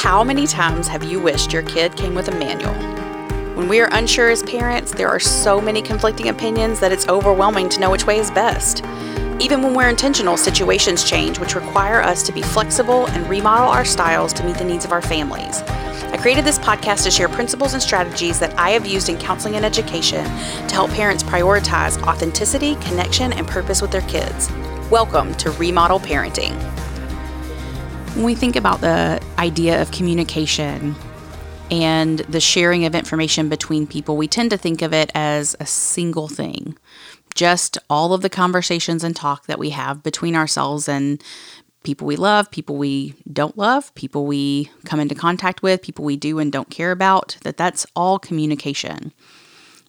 How many times have you wished your kid came with a manual? When we are unsure as parents, there are so many conflicting opinions that it's overwhelming to know which way is best. Even when we're intentional, situations change, which require us to be flexible and remodel our styles to meet the needs of our families. I created this podcast to share principles and strategies that I have used in counseling and education to help parents prioritize authenticity, connection, and purpose with their kids. Welcome to Remodel Parenting. When we think about the idea of communication and the sharing of information between people, we tend to think of it as a single thing. Just all of the conversations and talk that we have between ourselves and people we love, people we don't love, people we come into contact with, people we do and don't care about, that that's all communication.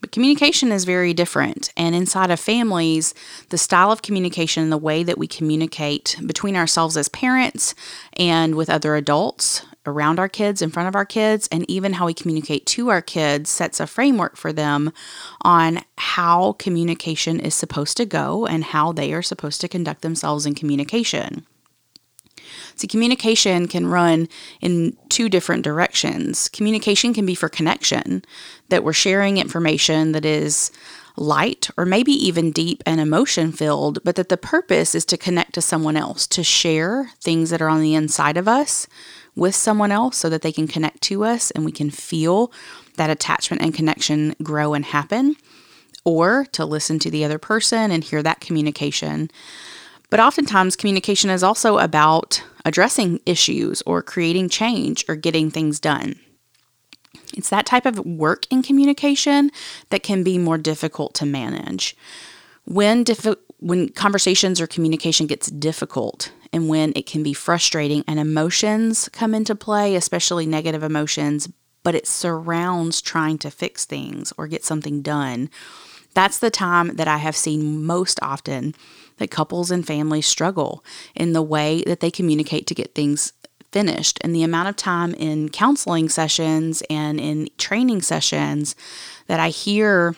But communication is very different. And inside of families, the style of communication and the way that we communicate between ourselves as parents and with other adults around our kids, in front of our kids, and even how we communicate to our kids sets a framework for them on how communication is supposed to go and how they are supposed to conduct themselves in communication. See, communication can run in two different directions. Communication can be for connection, that we're sharing information that is light or maybe even deep and emotion filled, but that the purpose is to connect to someone else, to share things that are on the inside of us with someone else so that they can connect to us and we can feel that attachment and connection grow and happen, or to listen to the other person and hear that communication. But oftentimes, communication is also about addressing issues or creating change or getting things done. It's that type of work in communication that can be more difficult to manage. When diffi- when conversations or communication gets difficult and when it can be frustrating and emotions come into play, especially negative emotions, but it surrounds trying to fix things or get something done. That's the time that I have seen most often that couples and families struggle in the way that they communicate to get things finished. And the amount of time in counseling sessions and in training sessions that I hear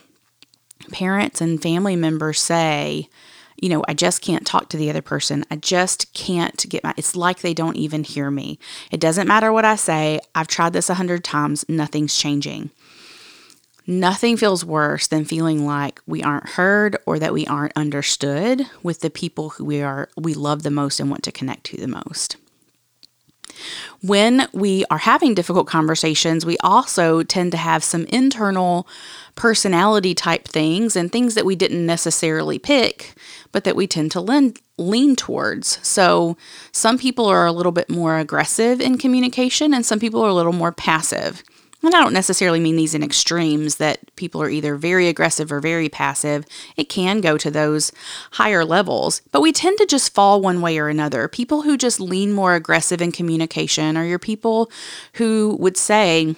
parents and family members say, you know, I just can't talk to the other person. I just can't get my, it's like they don't even hear me. It doesn't matter what I say. I've tried this a hundred times. Nothing's changing. Nothing feels worse than feeling like we aren't heard or that we aren't understood with the people who we are we love the most and want to connect to the most. When we are having difficult conversations, we also tend to have some internal personality type things and things that we didn't necessarily pick, but that we tend to lean, lean towards. So, some people are a little bit more aggressive in communication, and some people are a little more passive. And I don't necessarily mean these in extremes that people are either very aggressive or very passive. It can go to those higher levels, but we tend to just fall one way or another. People who just lean more aggressive in communication are your people who would say,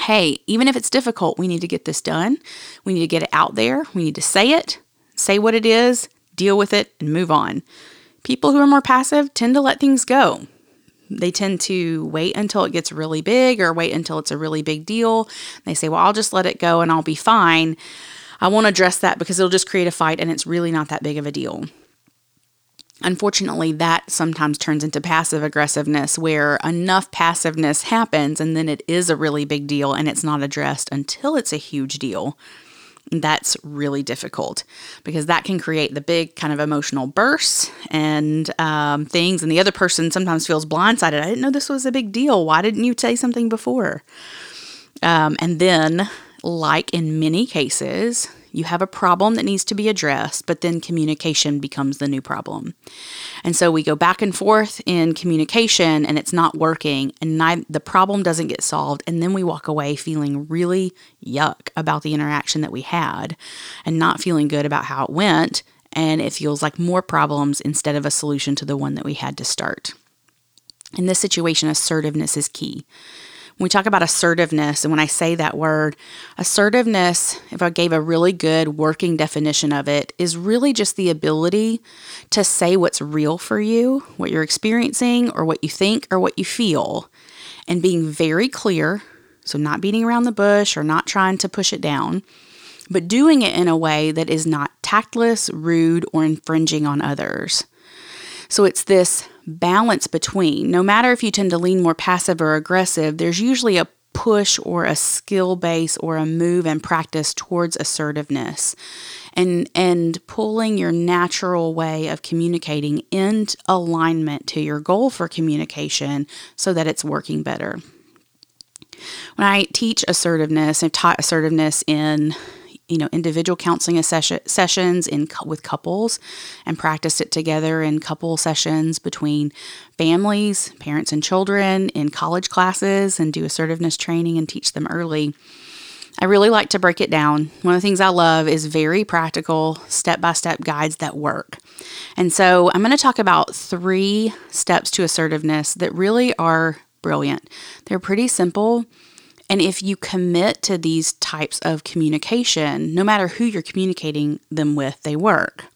hey, even if it's difficult, we need to get this done. We need to get it out there. We need to say it, say what it is, deal with it, and move on. People who are more passive tend to let things go. They tend to wait until it gets really big or wait until it's a really big deal. They say, well, I'll just let it go and I'll be fine. I won't address that because it'll just create a fight and it's really not that big of a deal. Unfortunately, that sometimes turns into passive aggressiveness where enough passiveness happens and then it is a really big deal and it's not addressed until it's a huge deal that's really difficult because that can create the big kind of emotional bursts and um, things. And the other person sometimes feels blindsided. I didn't know this was a big deal. Why didn't you say something before? Um, and then, like in many cases, you have a problem that needs to be addressed, but then communication becomes the new problem. And so we go back and forth in communication and it's not working and the problem doesn't get solved. And then we walk away feeling really yuck about the interaction that we had and not feeling good about how it went. And it feels like more problems instead of a solution to the one that we had to start. In this situation, assertiveness is key we talk about assertiveness, and when I say that word, assertiveness, if I gave a really good working definition of it, is really just the ability to say what's real for you, what you're experiencing, or what you think, or what you feel, and being very clear. So, not beating around the bush or not trying to push it down, but doing it in a way that is not tactless, rude, or infringing on others. So it's this balance between, no matter if you tend to lean more passive or aggressive, there's usually a push or a skill base or a move and practice towards assertiveness and and pulling your natural way of communicating in alignment to your goal for communication so that it's working better. When I teach assertiveness, I've taught assertiveness in you know individual counseling sessions in with couples and practiced it together in couple sessions between families parents and children in college classes and do assertiveness training and teach them early I really like to break it down. One of the things I love is very practical, step by step guides that work. And so I'm going to talk about three steps to assertiveness that really are brilliant. They're pretty simple. And if you commit to these types of communication, no matter who you're communicating them with, they work.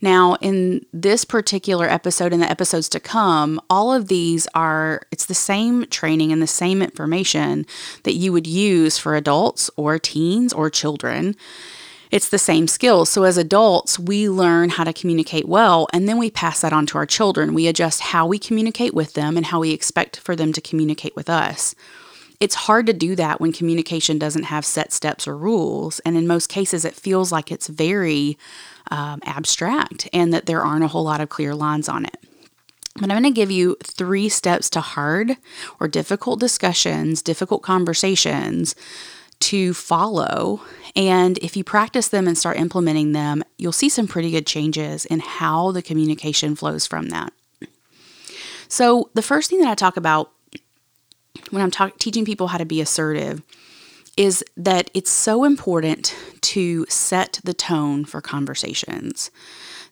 Now, in this particular episode and the episodes to come, all of these are, it's the same training and the same information that you would use for adults or teens or children. It's the same skills. So, as adults, we learn how to communicate well, and then we pass that on to our children. We adjust how we communicate with them and how we expect for them to communicate with us. It's hard to do that when communication doesn't have set steps or rules. And in most cases, it feels like it's very um, abstract and that there aren't a whole lot of clear lines on it. But I'm going to give you three steps to hard or difficult discussions, difficult conversations to follow. And if you practice them and start implementing them, you'll see some pretty good changes in how the communication flows from that. So, the first thing that I talk about when I'm talk- teaching people how to be assertive is that it's so important to set the tone for conversations.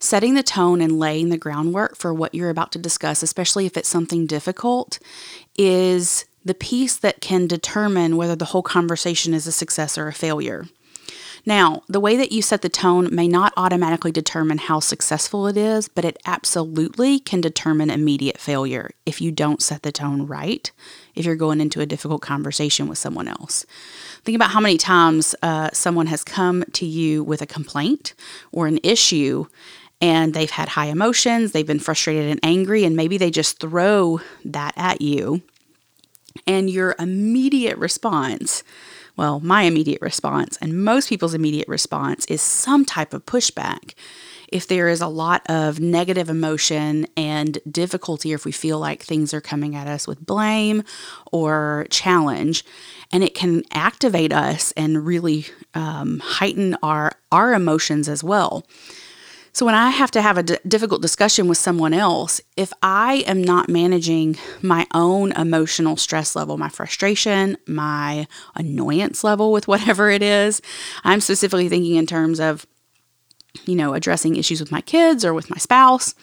Setting the tone and laying the groundwork for what you're about to discuss, especially if it's something difficult, is the piece that can determine whether the whole conversation is a success or a failure. Now, the way that you set the tone may not automatically determine how successful it is, but it absolutely can determine immediate failure if you don't set the tone right, if you're going into a difficult conversation with someone else. Think about how many times uh, someone has come to you with a complaint or an issue and they've had high emotions, they've been frustrated and angry, and maybe they just throw that at you. And your immediate response well, my immediate response and most people's immediate response is some type of pushback. If there is a lot of negative emotion and difficulty, or if we feel like things are coming at us with blame or challenge, and it can activate us and really um, heighten our our emotions as well. So, when I have to have a d- difficult discussion with someone else, if I am not managing my own emotional stress level, my frustration, my annoyance level with whatever it is, I'm specifically thinking in terms of, you know, addressing issues with my kids or with my spouse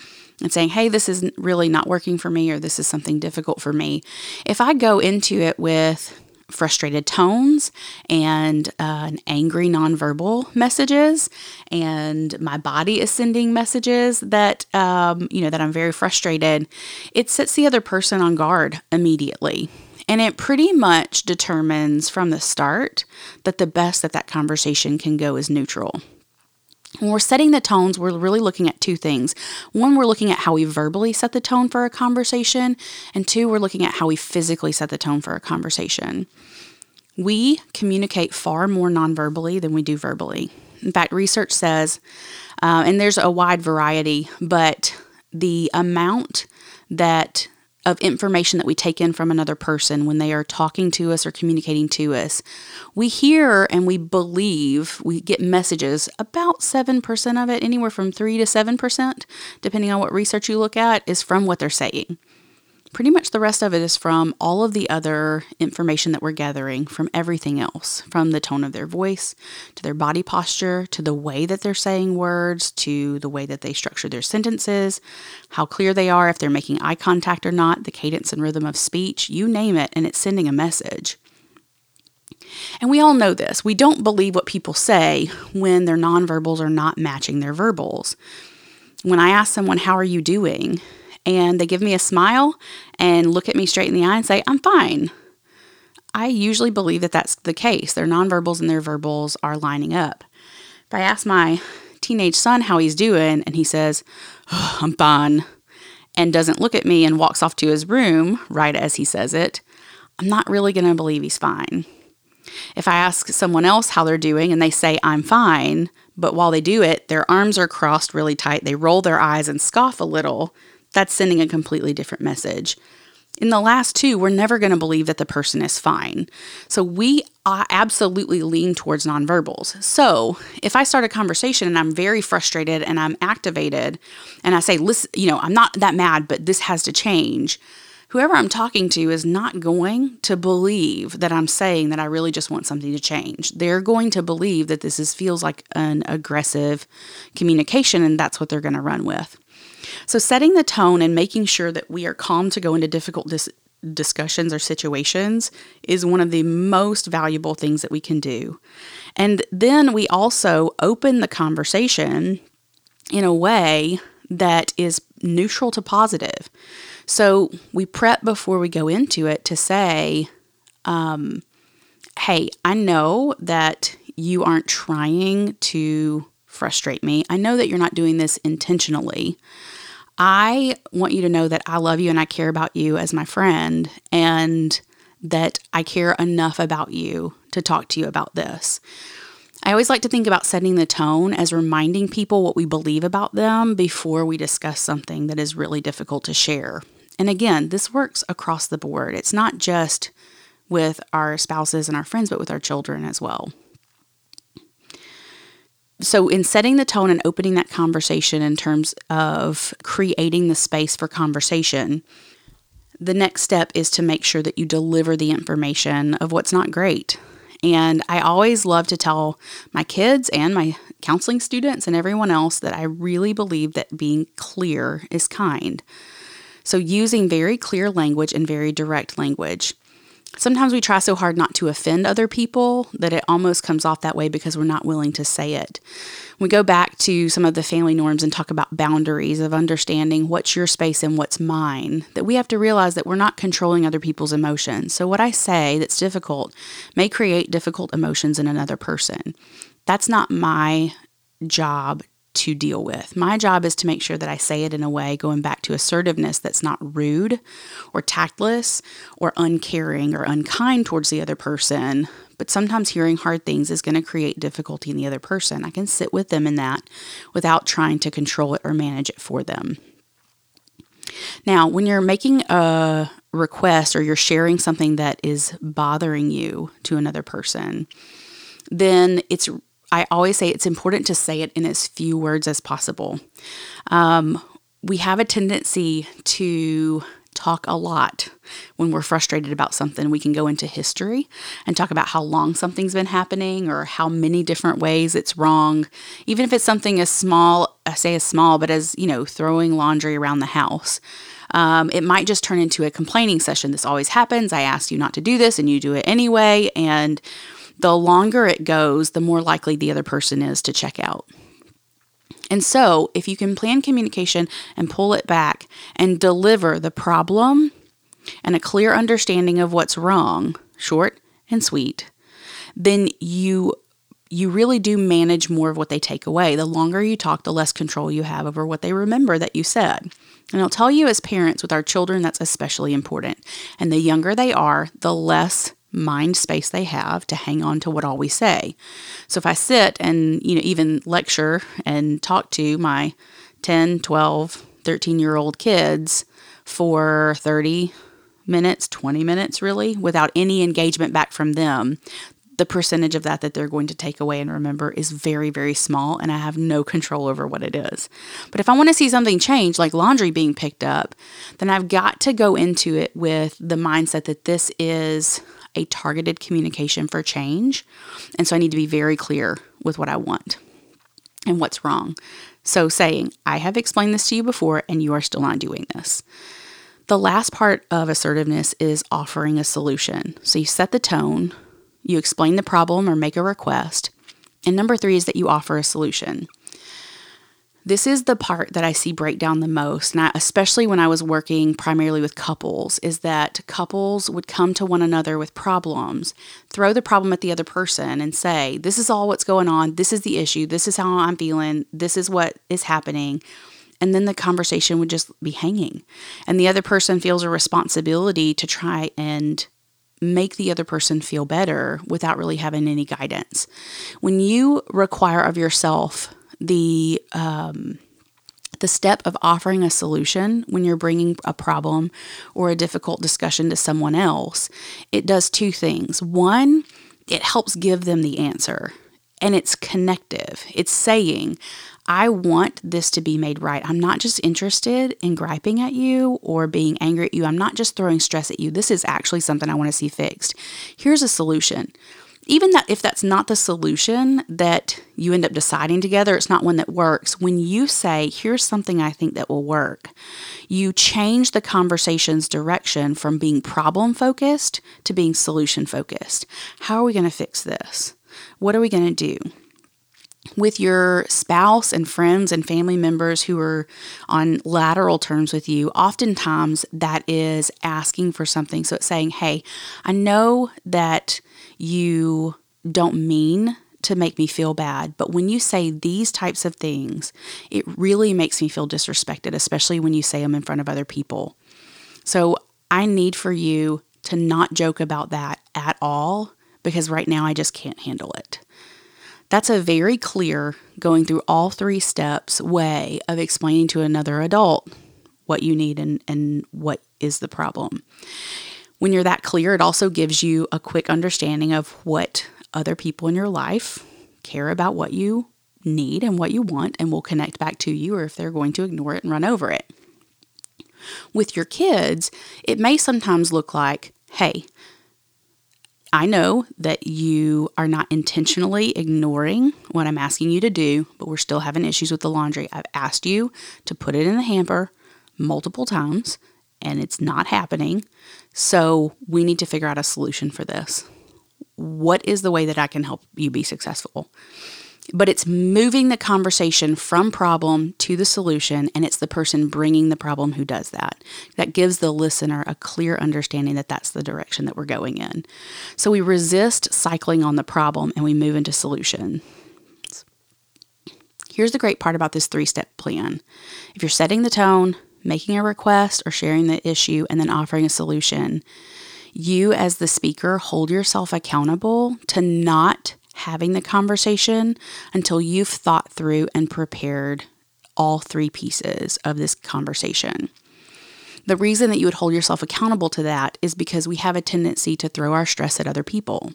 and saying, hey, this is really not working for me or this is something difficult for me. If I go into it with, frustrated tones and uh, angry nonverbal messages. And my body is sending messages that um, you know that i'm very frustrated. It sets the other person on guard immediately. And it pretty much determines from the start that the best that that conversation can go is neutral when we're setting the tones, we're really looking at two things. One, we're looking at how we verbally set the tone for a conversation, and two, we're looking at how we physically set the tone for a conversation. We communicate far more nonverbally than we do verbally. In fact, research says, uh, and there's a wide variety, but the amount that of information that we take in from another person when they are talking to us or communicating to us. We hear and we believe, we get messages, about 7% of it, anywhere from 3 to 7%, depending on what research you look at, is from what they're saying pretty much the rest of it is from all of the other information that we're gathering from everything else from the tone of their voice to their body posture to the way that they're saying words to the way that they structure their sentences, how clear they are, if they're making eye contact or not, the cadence and rhythm of speech you name it, and it's sending a message. And we all know this. We don't believe what people say when their nonverbals are not matching their verbals. When I ask someone, How are you doing? And they give me a smile and look at me straight in the eye and say, I'm fine. I usually believe that that's the case. Their nonverbals and their verbals are lining up. If I ask my teenage son how he's doing and he says, oh, I'm fine, and doesn't look at me and walks off to his room right as he says it, I'm not really going to believe he's fine. If I ask someone else how they're doing and they say, I'm fine, but while they do it, their arms are crossed really tight, they roll their eyes and scoff a little, that's sending a completely different message. In the last two, we're never going to believe that the person is fine. So we absolutely lean towards nonverbals. So if I start a conversation and I'm very frustrated and I'm activated and I say, listen, you know, I'm not that mad, but this has to change whoever I'm talking to is not going to believe that I'm saying that I really just want something to change. They're going to believe that this is feels like an aggressive communication and that's what they're going to run with. So setting the tone and making sure that we are calm to go into difficult dis- discussions or situations is one of the most valuable things that we can do. And then we also open the conversation in a way that is neutral to positive. So we prep before we go into it to say, um, hey, I know that you aren't trying to frustrate me. I know that you're not doing this intentionally. I want you to know that I love you and I care about you as my friend and that I care enough about you to talk to you about this. I always like to think about setting the tone as reminding people what we believe about them before we discuss something that is really difficult to share. And again, this works across the board. It's not just with our spouses and our friends, but with our children as well. So, in setting the tone and opening that conversation in terms of creating the space for conversation, the next step is to make sure that you deliver the information of what's not great. And I always love to tell my kids and my counseling students and everyone else that I really believe that being clear is kind. So, using very clear language and very direct language. Sometimes we try so hard not to offend other people that it almost comes off that way because we're not willing to say it. We go back to some of the family norms and talk about boundaries of understanding what's your space and what's mine, that we have to realize that we're not controlling other people's emotions. So, what I say that's difficult may create difficult emotions in another person. That's not my job to deal with. My job is to make sure that I say it in a way going back to assertiveness that's not rude or tactless or uncaring or unkind towards the other person. But sometimes hearing hard things is going to create difficulty in the other person. I can sit with them in that without trying to control it or manage it for them. Now, when you're making a request or you're sharing something that is bothering you to another person, then it's I always say it's important to say it in as few words as possible. Um, we have a tendency to talk a lot when we're frustrated about something. We can go into history and talk about how long something's been happening or how many different ways it's wrong. Even if it's something as small, I say as small, but as, you know, throwing laundry around the house. Um, it might just turn into a complaining session. This always happens. I asked you not to do this and you do it anyway. And the longer it goes, the more likely the other person is to check out. And so, if you can plan communication and pull it back and deliver the problem and a clear understanding of what's wrong, short and sweet, then you you really do manage more of what they take away. The longer you talk, the less control you have over what they remember that you said. And I'll tell you as parents with our children that's especially important. And the younger they are, the less mind space they have to hang on to what all we say. So if I sit and, you know, even lecture and talk to my 10, 12, 13 year old kids for 30 minutes, 20 minutes really, without any engagement back from them, the percentage of that that they're going to take away and remember is very, very small, and I have no control over what it is. But if I want to see something change, like laundry being picked up, then I've got to go into it with the mindset that this is a targeted communication for change. And so I need to be very clear with what I want and what's wrong. So saying, I have explained this to you before and you are still not doing this. The last part of assertiveness is offering a solution. So you set the tone, you explain the problem or make a request. And number three is that you offer a solution. This is the part that I see break down the most, and I, especially when I was working primarily with couples, is that couples would come to one another with problems, throw the problem at the other person, and say, This is all what's going on. This is the issue. This is how I'm feeling. This is what is happening. and then the conversation would just be hanging. And the other person feels a responsibility to try and make the other person feel better without really having any guidance. When you require of yourself the um, the step of offering a solution when you're bringing a problem or a difficult discussion to someone else, it does two things. One, it helps give them the answer and it's connective. It's saying, I want this to be made right. I'm not just interested in griping at you or being angry at you. I'm not just throwing stress at you. This is actually something I want to see fixed. Here's a solution. Even that if that's not the solution that you end up deciding together, it's not one that works. When you say, here's something I think that will work, you change the conversation's direction from being problem focused to being solution focused. How are we going to fix this? What are we going to do? with your spouse and friends and family members who are on lateral terms with you, oftentimes that is asking for something. So it's saying, Hey, I know that you don't mean to make me feel bad, but when you say these types of things, it really makes me feel disrespected, especially when you say them in front of other people. So I need for you to not joke about that at all because right now I just can't handle it. That's a very clear, going through all three steps way of explaining to another adult what you need and, and what is the problem. When you're that clear, it also gives you a quick understanding of what other people in your life care about what you need and what you want and will connect back to you, or if they're going to ignore it and run over it. With your kids, it may sometimes look like, hey, I know that you are not intentionally ignoring what I'm asking you to do, but we're still having issues with the laundry. I've asked you to put it in the hamper multiple times and it's not happening. So we need to figure out a solution for this. What is the way that I can help you be successful? but it's moving the conversation from problem to the solution and it's the person bringing the problem who does that that gives the listener a clear understanding that that's the direction that we're going in so we resist cycling on the problem and we move into solution here's the great part about this three step plan if you're setting the tone making a request or sharing the issue and then offering a solution you as the speaker hold yourself accountable to not having the conversation until you've thought through and prepared all three pieces of this conversation. The reason that you would hold yourself accountable to that is because we have a tendency to throw our stress at other people.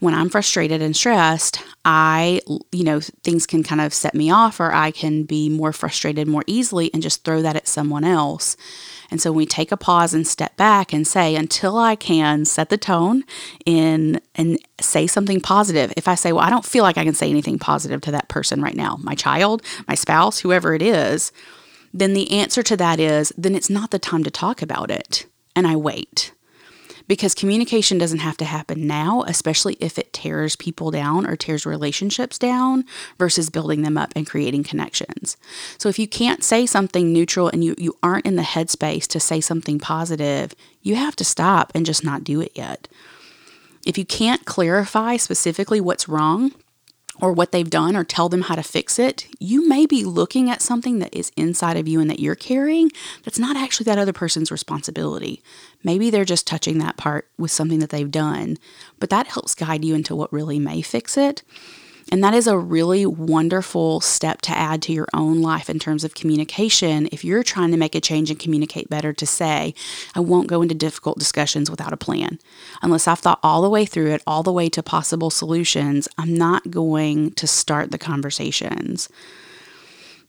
When I'm frustrated and stressed, I, you know, things can kind of set me off or I can be more frustrated more easily and just throw that at someone else. And so we take a pause and step back and say, until I can set the tone in and say something positive. If I say, well, I don't feel like I can say anything positive to that person right now, my child, my spouse, whoever it is, then the answer to that is, then it's not the time to talk about it. And I wait because communication doesn't have to happen now, especially if it tears people down or tears relationships down versus building them up and creating connections. So if you can't say something neutral and you, you aren't in the headspace to say something positive, you have to stop and just not do it yet. If you can't clarify specifically what's wrong, or what they've done or tell them how to fix it, you may be looking at something that is inside of you and that you're carrying that's not actually that other person's responsibility. Maybe they're just touching that part with something that they've done, but that helps guide you into what really may fix it. And that is a really wonderful step to add to your own life in terms of communication. If you're trying to make a change and communicate better, to say, I won't go into difficult discussions without a plan. Unless I've thought all the way through it, all the way to possible solutions, I'm not going to start the conversations.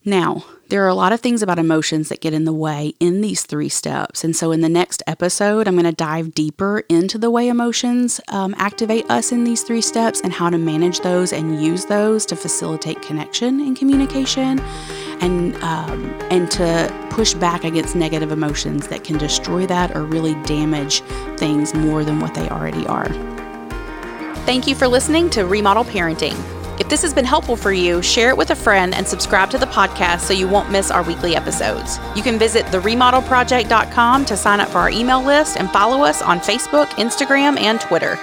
Now, there are a lot of things about emotions that get in the way in these three steps. And so, in the next episode, I'm going to dive deeper into the way emotions um, activate us in these three steps and how to manage those and use those to facilitate connection and communication and, um, and to push back against negative emotions that can destroy that or really damage things more than what they already are. Thank you for listening to Remodel Parenting. If this has been helpful for you, share it with a friend and subscribe to the podcast so you won't miss our weekly episodes. You can visit theremodelproject.com to sign up for our email list and follow us on Facebook, Instagram, and Twitter.